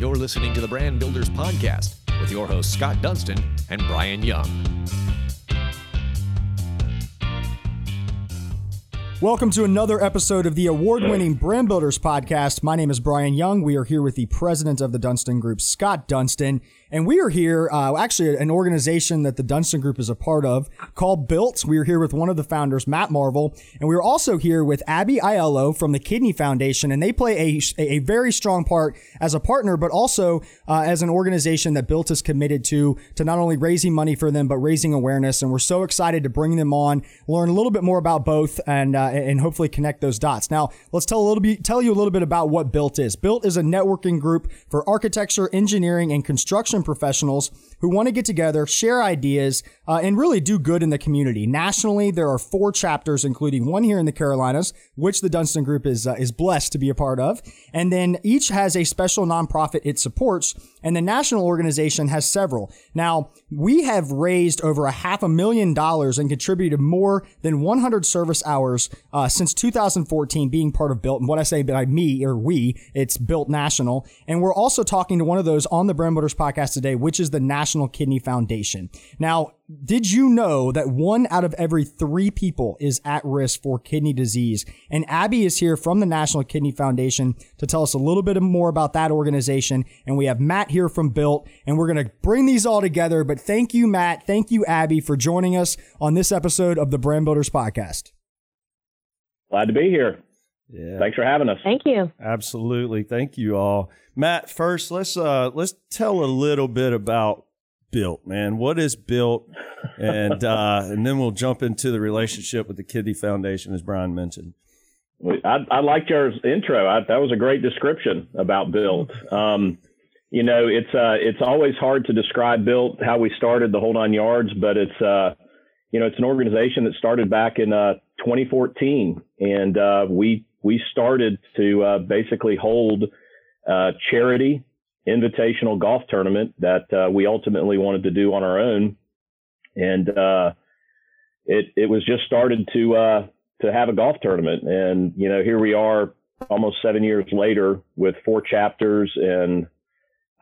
You're listening to the Brand Builders Podcast with your hosts, Scott Dunston and Brian Young. Welcome to another episode of the award winning Brand Builders Podcast. My name is Brian Young. We are here with the president of the Dunston Group, Scott Dunston. And we are here, uh, actually, an organization that the Dunston Group is a part of called Built. We are here with one of the founders, Matt Marvel. And we are also here with Abby Aiello from the Kidney Foundation. And they play a, a very strong part as a partner, but also uh, as an organization that Built is committed to, to not only raising money for them, but raising awareness. And we're so excited to bring them on, learn a little bit more about both, and, uh, and hopefully connect those dots. Now, let's tell a little bit, tell you a little bit about what Built is. Built is a networking group for architecture, engineering, and construction professionals who want to get together, share ideas, uh, and really do good in the community. Nationally, there are four chapters, including one here in the Carolinas, which the Dunston Group is uh, is blessed to be a part of, and then each has a special nonprofit it supports, and the national organization has several. Now, we have raised over a half a million dollars and contributed more than 100 service hours uh, since 2014, being part of Built. And what I say by me or we, it's Built National, and we're also talking to one of those on the Brand Builders podcast today, which is the National National Kidney Foundation. Now, did you know that one out of every three people is at risk for kidney disease? And Abby is here from the National Kidney Foundation to tell us a little bit more about that organization. And we have Matt here from Built, and we're going to bring these all together. But thank you, Matt. Thank you, Abby, for joining us on this episode of the Brand Builders Podcast. Glad to be here. Yeah. Thanks for having us. Thank you. Absolutely. Thank you all. Matt, first let's uh let's tell a little bit about built, man? What is built? And uh, and then we'll jump into the relationship with the Kidney Foundation, as Brian mentioned. I, I liked your intro. I, that was a great description about built. Um, you know, it's uh, it's always hard to describe built how we started the Hold On yards, but it's uh, you know, it's an organization that started back in uh, 2014, and uh, we we started to uh, basically hold uh, charity invitational golf tournament that uh, we ultimately wanted to do on our own, and uh, it it was just started to uh, to have a golf tournament, and you know here we are almost seven years later with four chapters and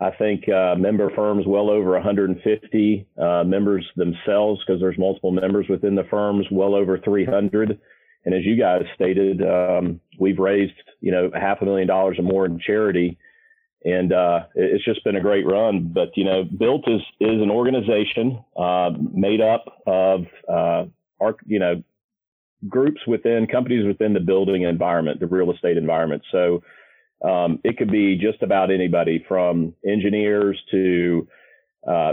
I think uh, member firms well over 150 uh, members themselves because there's multiple members within the firms, well over 300. And as you guys stated, um, we've raised you know half a million dollars or more in charity and uh, it's just been a great run. But you know, Built is is an organization uh, made up of uh, you know groups within companies within the building environment, the real estate environment. So um, it could be just about anybody from engineers to uh,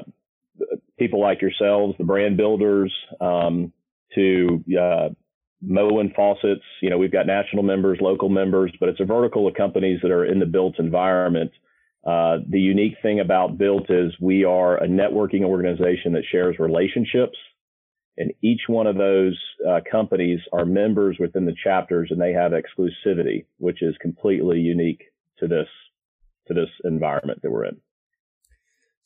people like yourselves, the brand builders, um, to Moen Faucets. You know, we've got national members, local members, but it's a vertical of companies that are in the built environment. Uh, the unique thing about Built is we are a networking organization that shares relationships, and each one of those uh, companies are members within the chapters, and they have exclusivity, which is completely unique to this to this environment that we're in.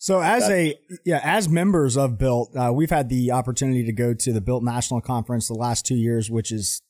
So as That's, a yeah, as members of Built, uh, we've had the opportunity to go to the Built National Conference the last two years, which is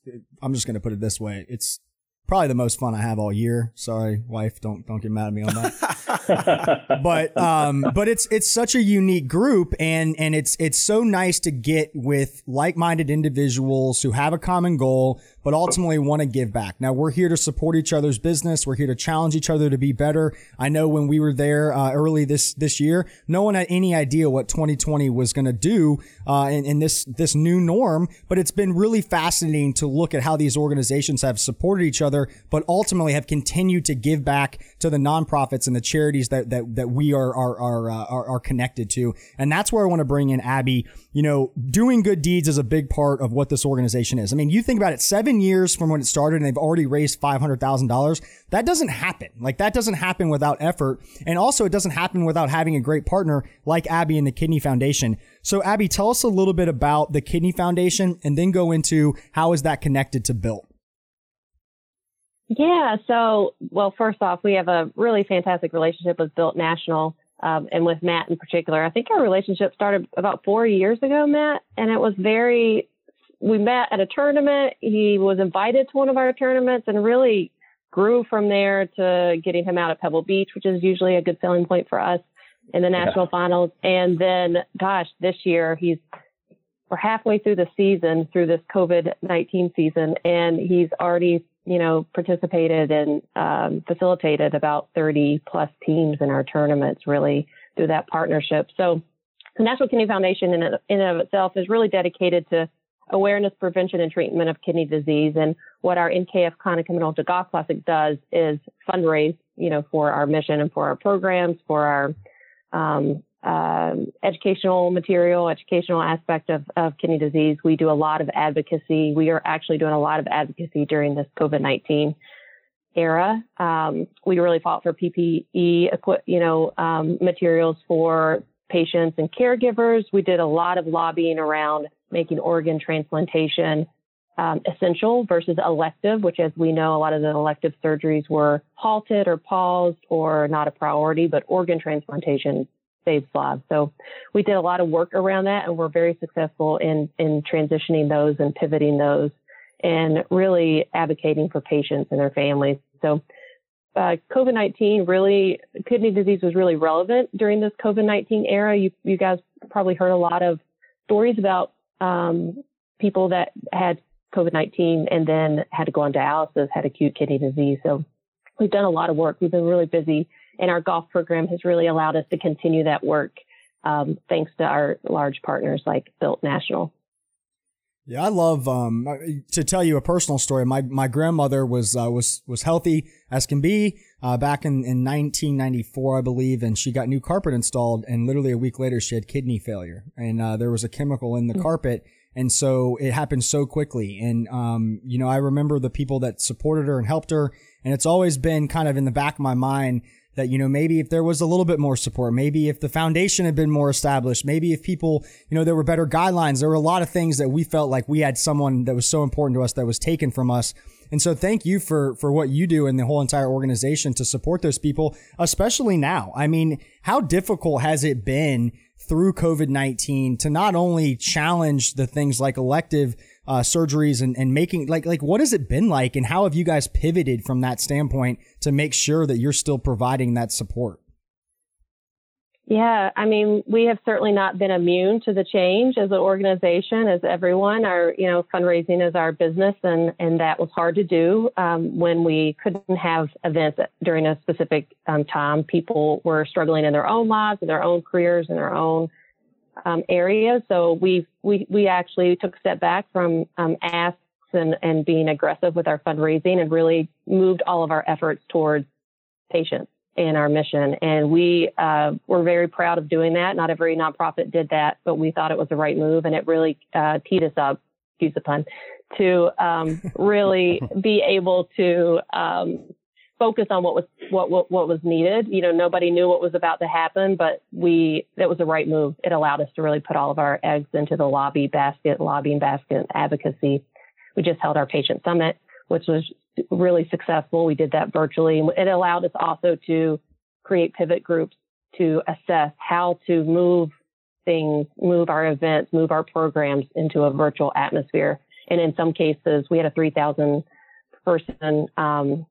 I'm just going to put it this way: it's probably the most fun I have all year. Sorry, wife, don't don't get mad at me on that. but um, but it's it's such a unique group, and and it's it's so nice to get with like minded individuals who have a common goal, but ultimately want to give back. Now we're here to support each other's business. We're here to challenge each other to be better. I know when we were there uh, early this this year, no one had any idea what 2020 was going to do uh, in, in this this new norm. But it's been really fascinating to look at how these organizations have supported each other but ultimately have continued to give back to the nonprofits and the charities that that, that we are are are, uh, are, are connected to. And that's where I want to bring in Abby. You know, doing good deeds is a big part of what this organization is. I mean, you think about it, seven years from when it started, and they've already raised five hundred thousand dollars. That doesn't happen. Like that doesn't happen without effort, and also it doesn't happen without having a great partner like Abby and the Kidney Foundation. So, Abby, tell us a little bit about the Kidney Foundation, and then go into how is that connected to Built. Yeah. So, well, first off, we have a really fantastic relationship with Built National um, and with Matt in particular. I think our relationship started about four years ago, Matt, and it was very, we met at a tournament. He was invited to one of our tournaments and really grew from there to getting him out at Pebble Beach, which is usually a good selling point for us in the national yeah. finals. And then, gosh, this year he's we're halfway through the season, through this COVID nineteen season, and he's already you know participated and um, facilitated about thirty plus teams in our tournaments, really through that partnership. So the National Kidney Foundation in, in and of itself is really dedicated to awareness, prevention, and treatment of kidney disease. And what our NKF Konica Minolta Golf Classic does is fundraise, you know, for our mission and for our programs, for our um, um, educational material, educational aspect of, of kidney disease. We do a lot of advocacy. We are actually doing a lot of advocacy during this COVID 19 era. Um, we really fought for PPE, you know, um, materials for patients and caregivers. We did a lot of lobbying around making organ transplantation um, essential versus elective, which, as we know, a lot of the elective surgeries were halted or paused or not a priority, but organ transplantation saves lives. So we did a lot of work around that, and we're very successful in in transitioning those and pivoting those, and really advocating for patients and their families. So. Uh, COVID 19 really, kidney disease was really relevant during this COVID 19 era. You, you guys probably heard a lot of stories about um, people that had COVID 19 and then had to go on dialysis, had acute kidney disease. So we've done a lot of work. We've been really busy, and our golf program has really allowed us to continue that work um, thanks to our large partners like Built National. Yeah, I love um, to tell you a personal story. My my grandmother was uh, was was healthy as can be uh, back in, in 1994, I believe, and she got new carpet installed, and literally a week later she had kidney failure, and uh, there was a chemical in the mm-hmm. carpet, and so it happened so quickly. And um, you know, I remember the people that supported her and helped her, and it's always been kind of in the back of my mind that, you know, maybe if there was a little bit more support, maybe if the foundation had been more established, maybe if people, you know, there were better guidelines, there were a lot of things that we felt like we had someone that was so important to us that was taken from us. And so thank you for, for what you do and the whole entire organization to support those people, especially now. I mean, how difficult has it been through COVID-19 to not only challenge the things like elective uh, surgeries and, and making like like what has it been like and how have you guys pivoted from that standpoint to make sure that you're still providing that support yeah i mean we have certainly not been immune to the change as an organization as everyone. Our you know fundraising is our business and and that was hard to do um, when we couldn't have events during a specific um, time. People were struggling in their own lives in their own careers in their own um, areas. So we we we actually took a step back from um, asks and and being aggressive with our fundraising and really moved all of our efforts towards patients and our mission. And we uh, were very proud of doing that. Not every nonprofit did that, but we thought it was the right move, and it really uh, teed us up. Excuse the pun. To um, really be able to um, focus on what was what, what what was needed. You know, nobody knew what was about to happen, but we that was the right move. It allowed us to really put all of our eggs into the lobby basket, lobbying basket advocacy. We just held our patient summit, which was really successful. We did that virtually. It allowed us also to create pivot groups to assess how to move things, move our events, move our programs into a virtual atmosphere. And in some cases, we had a 3,000 person um,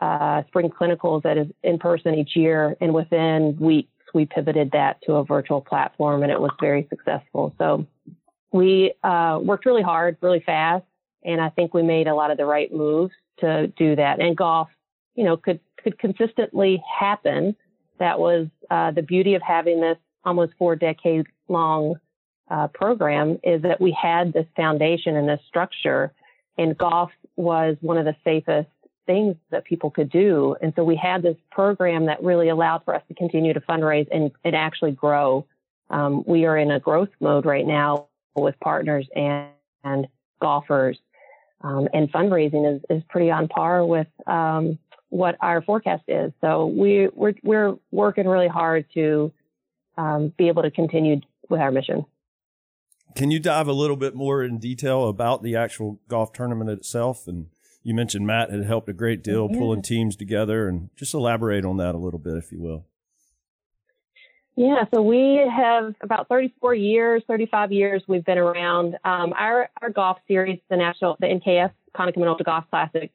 uh, spring clinicals that is in person each year. And within weeks, we pivoted that to a virtual platform and it was very successful. So we uh, worked really hard, really fast. And I think we made a lot of the right moves to do that. And golf, you know, could, could consistently happen. That was uh, the beauty of having this almost four decade long uh, program is that we had this foundation and this structure and golf was one of the safest things that people could do. And so we had this program that really allowed for us to continue to fundraise and, and actually grow. Um, we are in a growth mode right now with partners and, and golfers. Um, and fundraising is, is pretty on par with um, what our forecast is. So we, we're, we're working really hard to um, be able to continue with our mission. Can you dive a little bit more in detail about the actual golf tournament itself and you mentioned Matt had helped a great deal yeah. pulling teams together, and just elaborate on that a little bit, if you will. Yeah, so we have about 34 years, 35 years we've been around. Um, our our golf series, the national, the NKF Konica Minolta Golf Classic,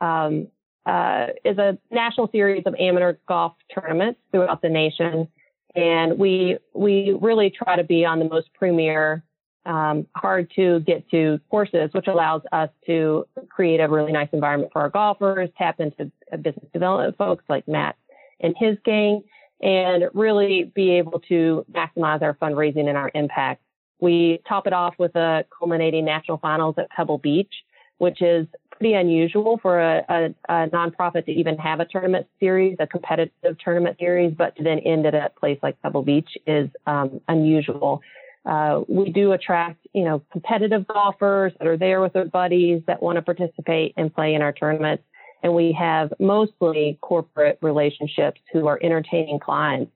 um, uh, is a national series of amateur golf tournaments throughout the nation, and we we really try to be on the most premier, um, hard to get to courses, which allows us to create a really nice environment for our golfers, tap into business development folks like Matt and his gang, and really be able to maximize our fundraising and our impact. We top it off with a culminating national finals at Pebble Beach, which is pretty unusual for a, a, a, nonprofit to even have a tournament series, a competitive tournament series, but to then end at a place like Pebble Beach is um, unusual. Uh, we do attract, you know, competitive golfers that are there with their buddies that want to participate and play in our tournaments. And we have mostly corporate relationships who are entertaining clients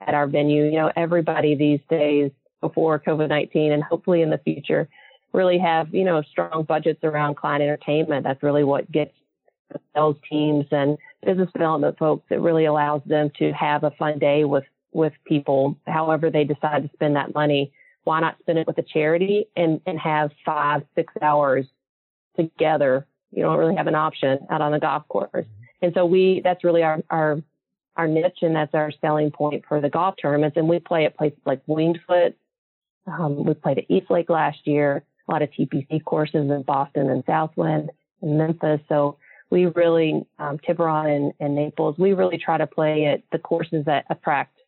at our venue. You know, everybody these days before COVID-19 and hopefully in the future really have, you know, strong budgets around client entertainment. That's really what gets sales teams and business development folks. It really allows them to have a fun day with, with people, however they decide to spend that money. Why not spend it with a charity and, and have five, six hours together? You don't really have an option out on the golf course. And so we, that's really our, our, our niche and that's our selling point for the golf tournaments. And we play at places like Winged Foot. Um, we played at East Lake last year a lot of TPC courses in Boston and Southwind and Memphis. So we really, um, Tiburon and, and, Naples, we really try to play at the courses that attract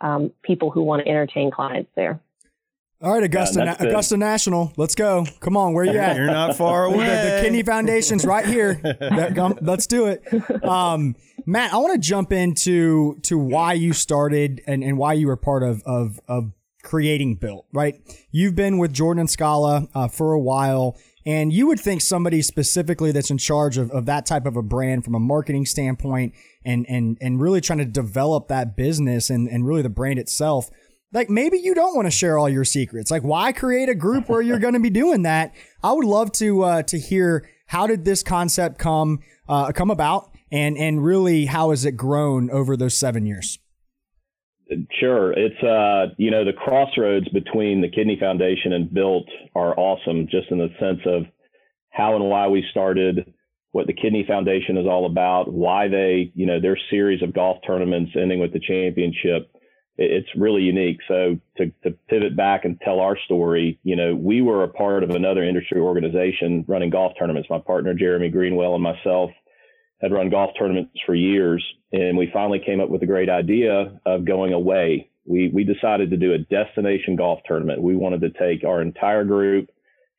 um, people who want to entertain clients there. All right, Augusta, yeah, Augusta National, let's go. Come on, where you at? You're not far away. The, the Kidney Foundation's right here. let's do it. Um, Matt, I want to jump into to why you started and, and why you were part of, of, of creating Built, right? You've been with Jordan and Skala uh, for a while, and you would think somebody specifically that's in charge of, of that type of a brand from a marketing standpoint and, and, and really trying to develop that business and, and really the brand itself. Like maybe you don't want to share all your secrets. Like why create a group where you're going to be doing that? I would love to, uh, to hear how did this concept come, uh, come about and, and really how has it grown over those seven years? Sure. It's, uh, you know, the crossroads between the Kidney Foundation and Built are awesome just in the sense of how and why we started, what the Kidney Foundation is all about, why they, you know, their series of golf tournaments ending with the championship. It's really unique. So to, to pivot back and tell our story, you know, we were a part of another industry organization running golf tournaments. My partner, Jeremy Greenwell, and myself had run golf tournaments for years, and we finally came up with a great idea of going away. We we decided to do a destination golf tournament. We wanted to take our entire group,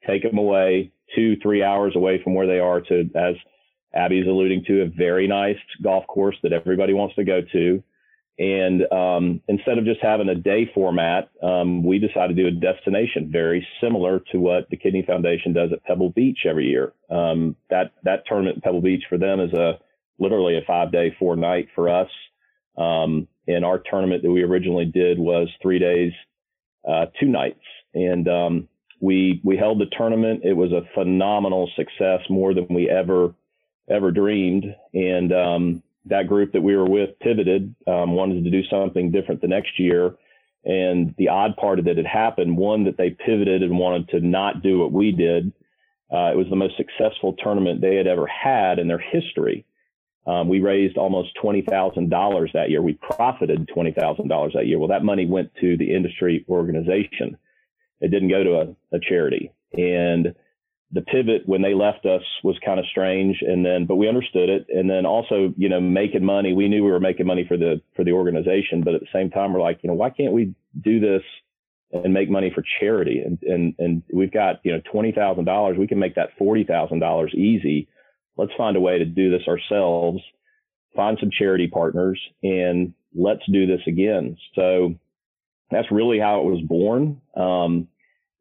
take them away two three hours away from where they are to, as Abby's alluding to, a very nice golf course that everybody wants to go to. And um, instead of just having a day format, um, we decided to do a destination very similar to what the Kidney Foundation does at Pebble Beach every year. Um, that that tournament at Pebble Beach for them is a literally a five day, four night for us. Um, and our tournament that we originally did was three days, uh, two nights. And um, we we held the tournament. It was a phenomenal success, more than we ever ever dreamed. And um, that group that we were with pivoted, um, wanted to do something different the next year. And the odd part of it had happened, one that they pivoted and wanted to not do what we did. Uh, it was the most successful tournament they had ever had in their history. Um, we raised almost $20,000 that year. We profited $20,000 that year. Well, that money went to the industry organization. It didn't go to a, a charity. And the pivot when they left us was kind of strange. And then but we understood it. And then also you know making money we knew we were making money for the for the organization but at the same time we're like you know why can't we do this and make money for charity? And and and we've got you know twenty thousand dollars. We can make that forty thousand dollars easy. Let's find a way to do this ourselves find some charity partners and let's do this again. So that's really how it was born. Um,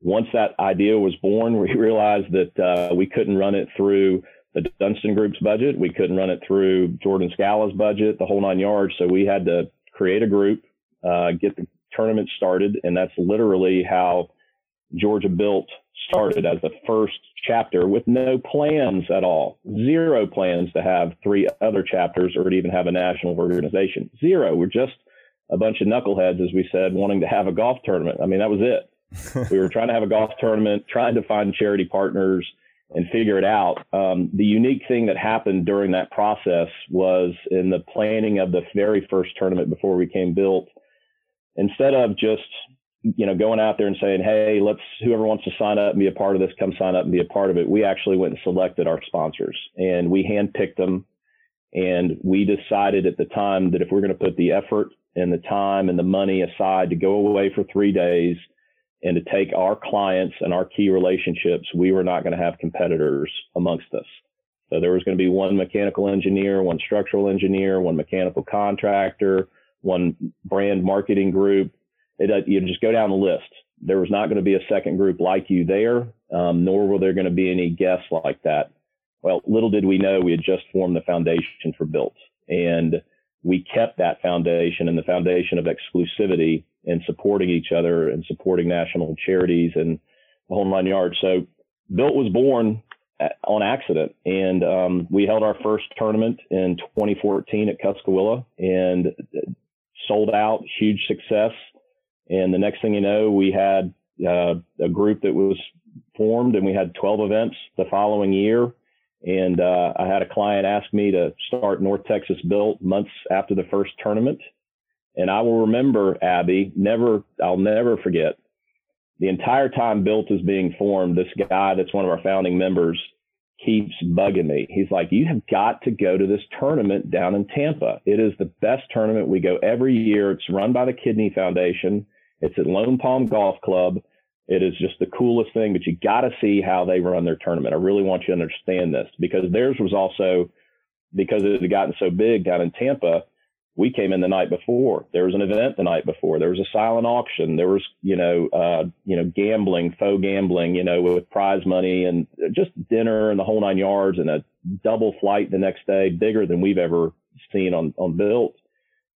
once that idea was born, we realized that uh, we couldn't run it through the Dunston Group's budget. We couldn't run it through Jordan Skala's budget, the whole nine yards. So we had to create a group, uh, get the tournament started, and that's literally how Georgia Built started as the first chapter with no plans at all. Zero plans to have three other chapters or to even have a national organization. Zero. We're just a bunch of knuckleheads, as we said, wanting to have a golf tournament. I mean, that was it we were trying to have a golf tournament, trying to find charity partners, and figure it out. Um, the unique thing that happened during that process was in the planning of the very first tournament before we came built. Instead of just you know going out there and saying, "Hey, let's whoever wants to sign up and be a part of this, come sign up and be a part of it," we actually went and selected our sponsors and we handpicked them. And we decided at the time that if we're going to put the effort and the time and the money aside to go away for three days and to take our clients and our key relationships, we were not going to have competitors amongst us. So there was going to be one mechanical engineer, one structural engineer, one mechanical contractor, one brand marketing group. It, you just go down the list. There was not going to be a second group like you there, um, nor were there going to be any guests like that. Well, little did we know we had just formed the foundation for Built. And we kept that foundation and the foundation of exclusivity and supporting each other and supporting national charities and the whole nine yards. So Built was born on accident, and um, we held our first tournament in 2014 at Cuscowilla and sold out, huge success. And the next thing you know, we had uh, a group that was formed, and we had 12 events the following year. And uh, I had a client ask me to start North Texas Built months after the first tournament. And I will remember, Abby, never, I'll never forget the entire time Built is being formed. This guy that's one of our founding members keeps bugging me. He's like, You have got to go to this tournament down in Tampa. It is the best tournament. We go every year. It's run by the Kidney Foundation. It's at Lone Palm Golf Club. It is just the coolest thing, but you got to see how they run their tournament. I really want you to understand this because theirs was also because it had gotten so big down in Tampa. We came in the night before. There was an event the night before. There was a silent auction. There was, you know, uh, you know, gambling, faux gambling, you know, with prize money and just dinner and the whole nine yards and a double flight the next day, bigger than we've ever seen on on built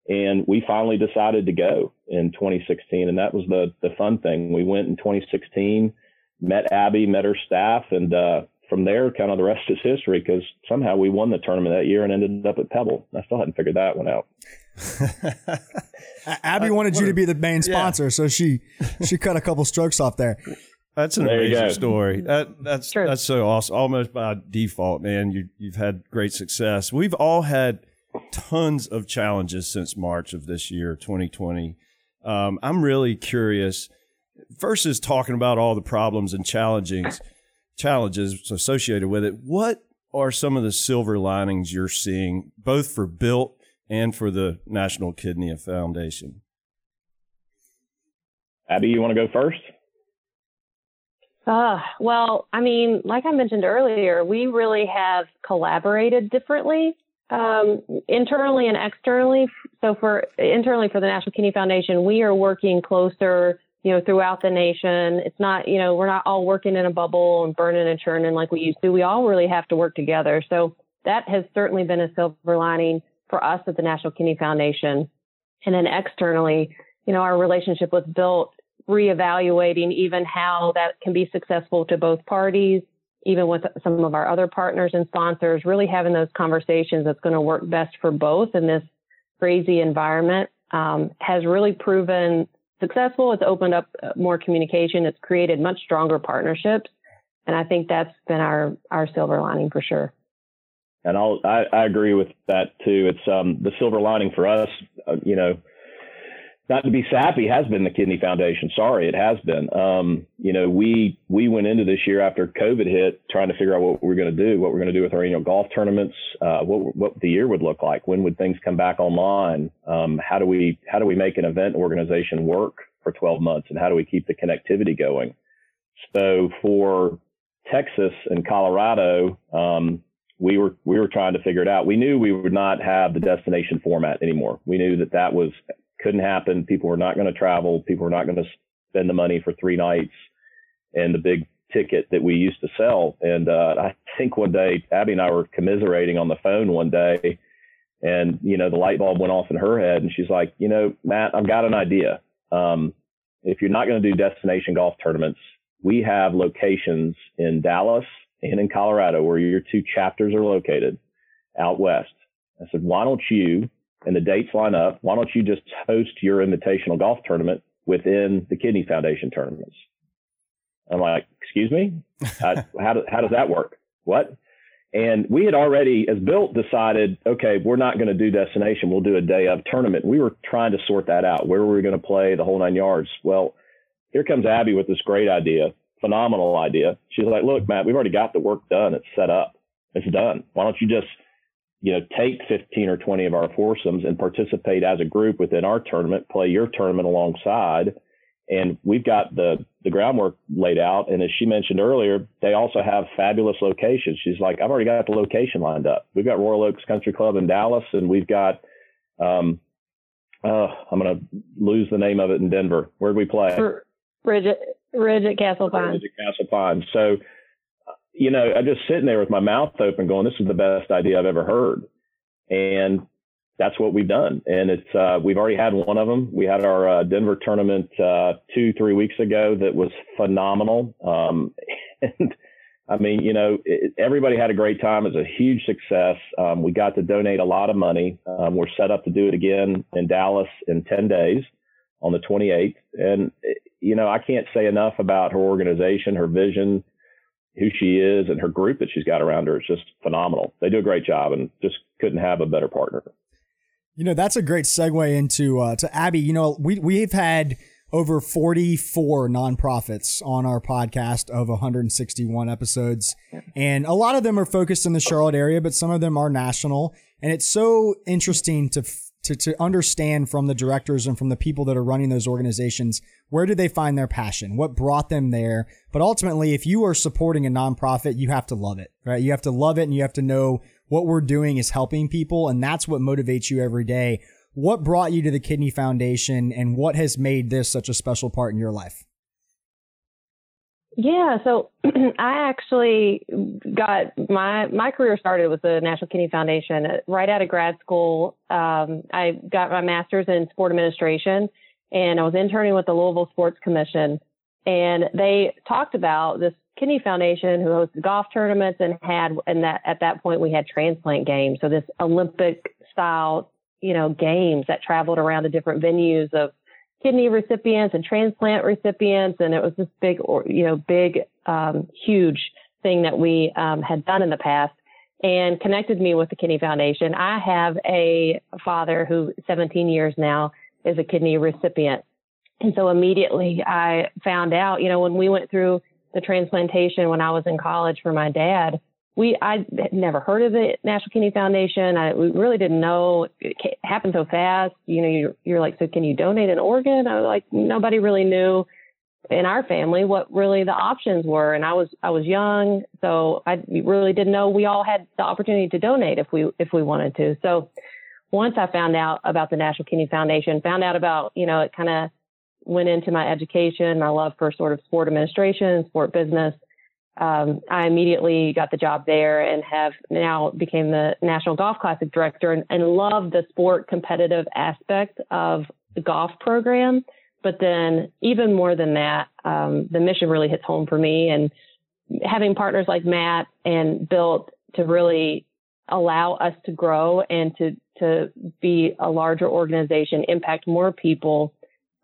and we finally decided to go in 2016 and that was the the fun thing we went in 2016 met abby met her staff and uh, from there kind of the rest is history because somehow we won the tournament that year and ended up at pebble i still hadn't figured that one out abby wanted you to be the main sponsor yeah. so she she cut a couple strokes off there that's an there amazing story. That that's True. that's so awesome. Almost by default, man. You you've had great success. We've all had tons of challenges since March of this year, 2020. Um, I'm really curious. Versus talking about all the problems and challenges, challenges associated with it. What are some of the silver linings you're seeing, both for Built and for the National Kidney Foundation? Abby, you want to go first? Uh, well, I mean, like I mentioned earlier, we really have collaborated differently um, internally and externally. So for internally for the National Kidney Foundation, we are working closer, you know, throughout the nation. It's not, you know, we're not all working in a bubble and burning and churning like we used to. We all really have to work together. So that has certainly been a silver lining for us at the National Kidney Foundation. And then externally, you know, our relationship was Built reevaluating even how that can be successful to both parties even with some of our other partners and sponsors, really having those conversations that's going to work best for both in this crazy environment um, has really proven successful. It's opened up uh, more communication. It's created much stronger partnerships. And I think that's been our, our silver lining for sure. And I'll, I, I agree with that too. It's um, the silver lining for us, uh, you know, not to be sappy has been the kidney foundation. Sorry it has been. Um, you know we we went into this year after covid hit trying to figure out what we are going to do what we're going to do with our annual golf tournaments uh, what what the year would look like. When would things come back online? Um, how do we how do we make an event organization work for 12 months? And how do we keep the connectivity going? So for texas and colorado um, we were we were trying to figure it out. We knew we would not have the destination format anymore. We knew that that was couldn't happen. People were not going to travel. People were not going to spend the money for three nights and the big ticket that we used to sell. And uh, I think one day Abby and I were commiserating on the phone one day, and you know the light bulb went off in her head, and she's like, you know, Matt, I've got an idea. Um, if you're not going to do destination golf tournaments, we have locations in Dallas and in Colorado where your two chapters are located out west. I said, why don't you and the dates line up, why don't you just host your invitational golf tournament within the Kidney Foundation tournaments? I'm like, excuse me? how, how, how does that work? What? And we had already, as Built, decided, okay, we're not going to do destination. We'll do a day of tournament. We were trying to sort that out. Where were we going to play the whole nine yards? Well, here comes Abby with this great idea, phenomenal idea. She's like, look, Matt, we've already got the work done. It's set up. It's done. Why don't you just, you know, take 15 or 20 of our foursomes and participate as a group within our tournament, play your tournament alongside and we've got the the groundwork laid out. And as she mentioned earlier, they also have fabulous locations. She's like, I've already got the location lined up. We've got Royal Oaks Country Club in Dallas, and we've got um, uh, I'm going to lose the name of it in Denver. Where do we play? Bridget Bridget Castle. Bridget Castle. So, you know, I'm just sitting there with my mouth open, going, "This is the best idea I've ever heard." And that's what we've done. And it's, uh, we've already had one of them. We had our uh, Denver tournament uh, two, three weeks ago that was phenomenal. Um, and I mean, you know, it, everybody had a great time. It was a huge success. Um, we got to donate a lot of money. Um, we're set up to do it again in Dallas in 10 days on the 28th. And, you know, I can't say enough about her organization, her vision, who she is, and her group that she's got around her. It's just phenomenal. They do a great job and just couldn't have a better partner. You know, that's a great segue into uh, to Abby. You know, we we've had over 44 nonprofits on our podcast of 161 episodes. And a lot of them are focused in the Charlotte area, but some of them are national. And it's so interesting to, to, to understand from the directors and from the people that are running those organizations, where did they find their passion? What brought them there? But ultimately, if you are supporting a nonprofit, you have to love it, right? You have to love it and you have to know what we're doing is helping people. And that's what motivates you every day. What brought you to the Kidney Foundation and what has made this such a special part in your life? Yeah, so I actually got my my career started with the National Kidney Foundation right out of grad school. Um, I got my master's in sport administration, and I was interning with the Louisville Sports Commission, and they talked about this Kidney Foundation, who hosted golf tournaments and had, and that at that point we had transplant games. So this Olympic style, you know, games that traveled around to different venues of kidney recipients and transplant recipients, and it was this big, you know, big, um, huge thing that we um, had done in the past, and connected me with the Kidney Foundation. I have a father who, 17 years now, is a kidney recipient, and so immediately I found out, you know, when we went through the transplantation when I was in college for my dad. We I had never heard of the National Kidney Foundation. I we really didn't know it happened so fast. You know, you're, you're like, so can you donate an organ? I was like, nobody really knew in our family what really the options were, and I was I was young, so I really didn't know we all had the opportunity to donate if we if we wanted to. So once I found out about the National Kidney Foundation, found out about you know it kind of went into my education, my love for sort of sport administration, sport business. Um, I immediately got the job there and have now became the National Golf Classic director and, and love the sport competitive aspect of the golf program. But then even more than that, um, the mission really hits home for me and having partners like Matt and Built to really allow us to grow and to, to be a larger organization, impact more people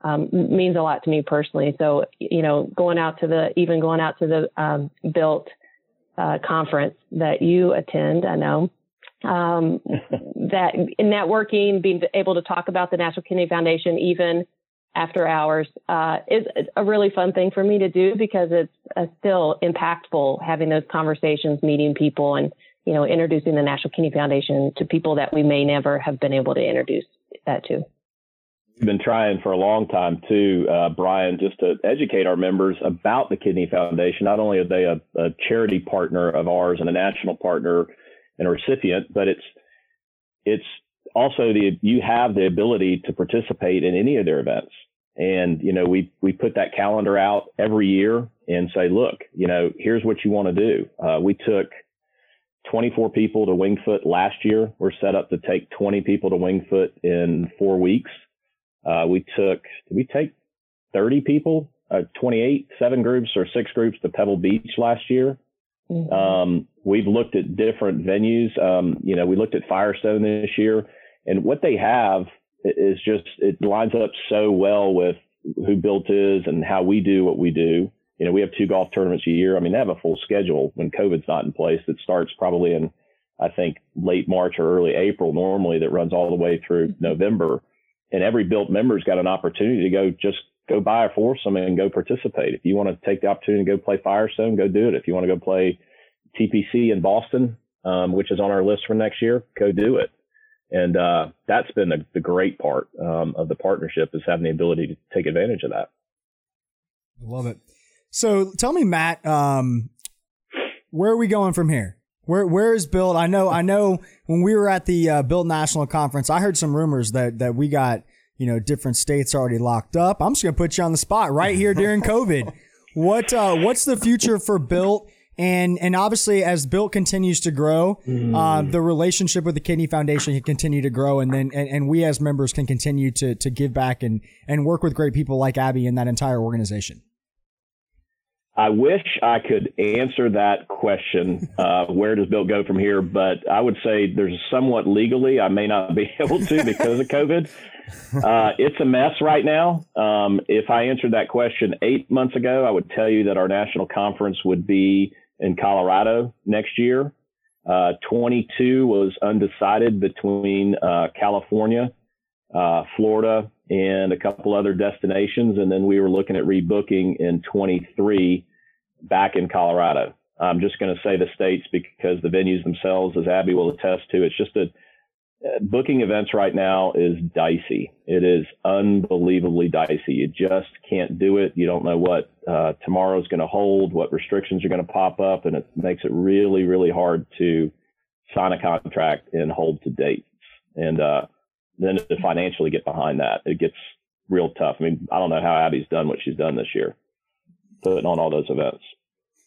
um, means a lot to me personally. So, you know, going out to the, even going out to the um, built uh, conference that you attend, I know, um, that in networking, being able to talk about the National Kidney Foundation, even after hours, uh, is a really fun thing for me to do because it's uh, still impactful having those conversations, meeting people, and you know, introducing the National Kidney Foundation to people that we may never have been able to introduce that to We've been trying for a long time too, uh, Brian, just to educate our members about the Kidney Foundation. Not only are they a, a, charity partner of ours and a national partner and a recipient, but it's it's also the you have the ability to participate in any of their events. And you know, we we put that calendar out every year and say, look, you know, here's what you want to do. Uh, we took 24 people to Winged Foot last year. We're set up to take 20 people to Winged Foot in four weeks. Uh, we took, did we take 30 people, uh, 28, seven groups or six groups to Pebble Beach last year. Mm-hmm. Um, we've looked at different venues. Um, you know, we looked at Firestone this year and what they have is just, it lines up so well with who built is and how we do what we do. You know, we have two golf tournaments a year. I mean, they have a full schedule when COVID's not in place that starts probably in, I think, late March or early April normally that runs all the way through mm-hmm. November. And every built member's got an opportunity to go just go buy a foursome and go participate. If you want to take the opportunity to go play Firestone, go do it. If you want to go play TPC in Boston, um, which is on our list for next year, go do it. And uh, that's been the, the great part um, of the partnership is having the ability to take advantage of that. I Love it. So tell me, Matt, um, where are we going from here? Where where is Built? I know I know when we were at the uh, Built National Conference, I heard some rumors that that we got you know different states already locked up. I'm just gonna put you on the spot right here during COVID. What uh, what's the future for Built? And and obviously, as Built continues to grow, mm. uh, the relationship with the Kidney Foundation can continue to grow, and then and, and we as members can continue to to give back and and work with great people like Abby and that entire organization. I wish I could answer that question. Uh, where does Built go from here? But I would say there's somewhat legally, I may not be able to because of COVID. Uh, it's a mess right now. Um, if I answered that question eight months ago, I would tell you that our national conference would be in Colorado next year. Uh, 22 was undecided between uh, California, uh, Florida, and a couple other destinations. And then we were looking at rebooking in 23 back in Colorado. I'm just going to say the states because the venues themselves, as Abby will attest to, it's just a uh, booking events right now is dicey. It is unbelievably dicey. You just can't do it. You don't know what uh, tomorrow's going to hold, what restrictions are going to pop up, and it makes it really, really hard to sign a contract and hold to dates. And uh, then to financially get behind that, it gets real tough. I mean, I don't know how Abby's done what she's done this year putting on all those events.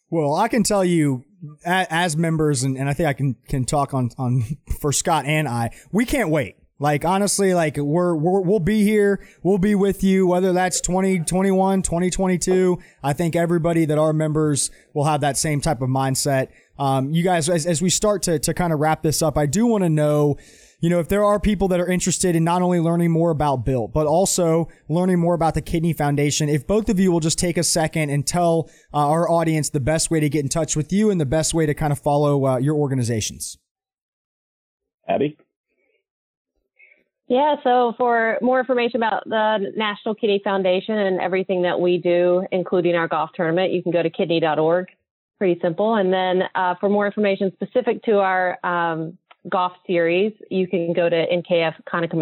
Well, I can tell you as members, and, and I think I can, can talk on, on for Scott and I, we can't wait. Like honestly, like we're, we're we'll be here, we'll be with you, whether that's 2021, 2022. I think everybody that are members will have that same type of mindset. Um, you guys, as, as we start to to kind of wrap this up, I do want to know you know, if there are people that are interested in not only learning more about Built, but also learning more about the Kidney Foundation, if both of you will just take a second and tell uh, our audience the best way to get in touch with you and the best way to kind of follow uh, your organizations. Abby? Yeah, so for more information about the National Kidney Foundation and everything that we do, including our golf tournament, you can go to kidney.org. Pretty simple. And then uh, for more information specific to our um, golf series, you can go to nkfconica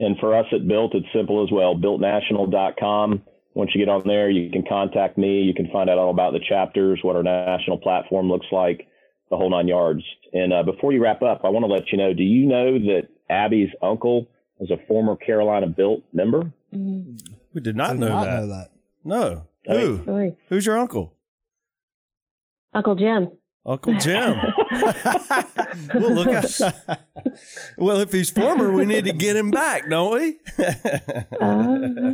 And for us at Built, it's simple as well. BuiltNational.com. Once you get on there, you can contact me. You can find out all about the chapters, what our national platform looks like, the whole nine yards. And uh, before you wrap up, I want to let you know: Do you know that Abby's uncle was a former Carolina Built member? We did not, know, not that. know, that. No. Who? Who's your uncle? Uncle Jim. Uncle Jim. well, look. At, well, if he's former, we need to get him back, don't we? uh,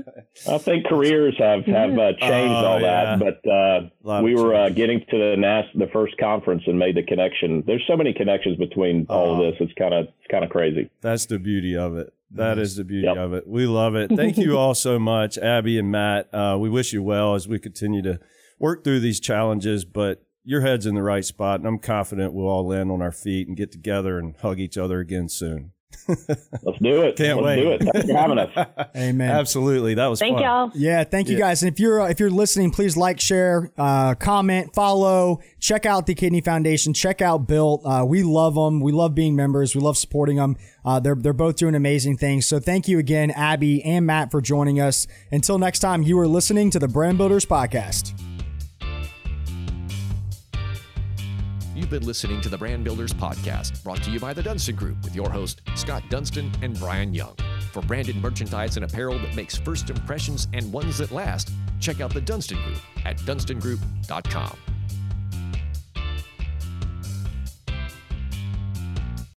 I think careers have have uh, changed oh, all yeah. that, but uh, we were uh, getting to the NAS the first conference and made the connection. There's so many connections between all of uh-huh. this. It's kind of it's kind of crazy. That's the beauty of it. That is the beauty yep. of it. We love it. Thank you all so much, Abby and Matt. Uh, we wish you well as we continue to work through these challenges, but your head's in the right spot, and I'm confident we'll all land on our feet and get together and hug each other again soon. Let's do it. Can't Let's wait. do it. Thanks for having us. Amen. Absolutely. That was thank fun. y'all. Yeah, thank you guys. And if you're uh, if you're listening, please like, share, uh, comment, follow. Check out the Kidney Foundation. Check out Built. Uh, we love them. We love being members. We love supporting them. Uh, they're they're both doing amazing things. So thank you again, Abby and Matt, for joining us. Until next time, you are listening to the Brand Builders Podcast. You've been listening to the Brand Builders Podcast, brought to you by the Dunston Group with your host, Scott Dunston and Brian Young. For branded merchandise and apparel that makes first impressions and ones that last, check out the Dunston Group at dunstongroup.com.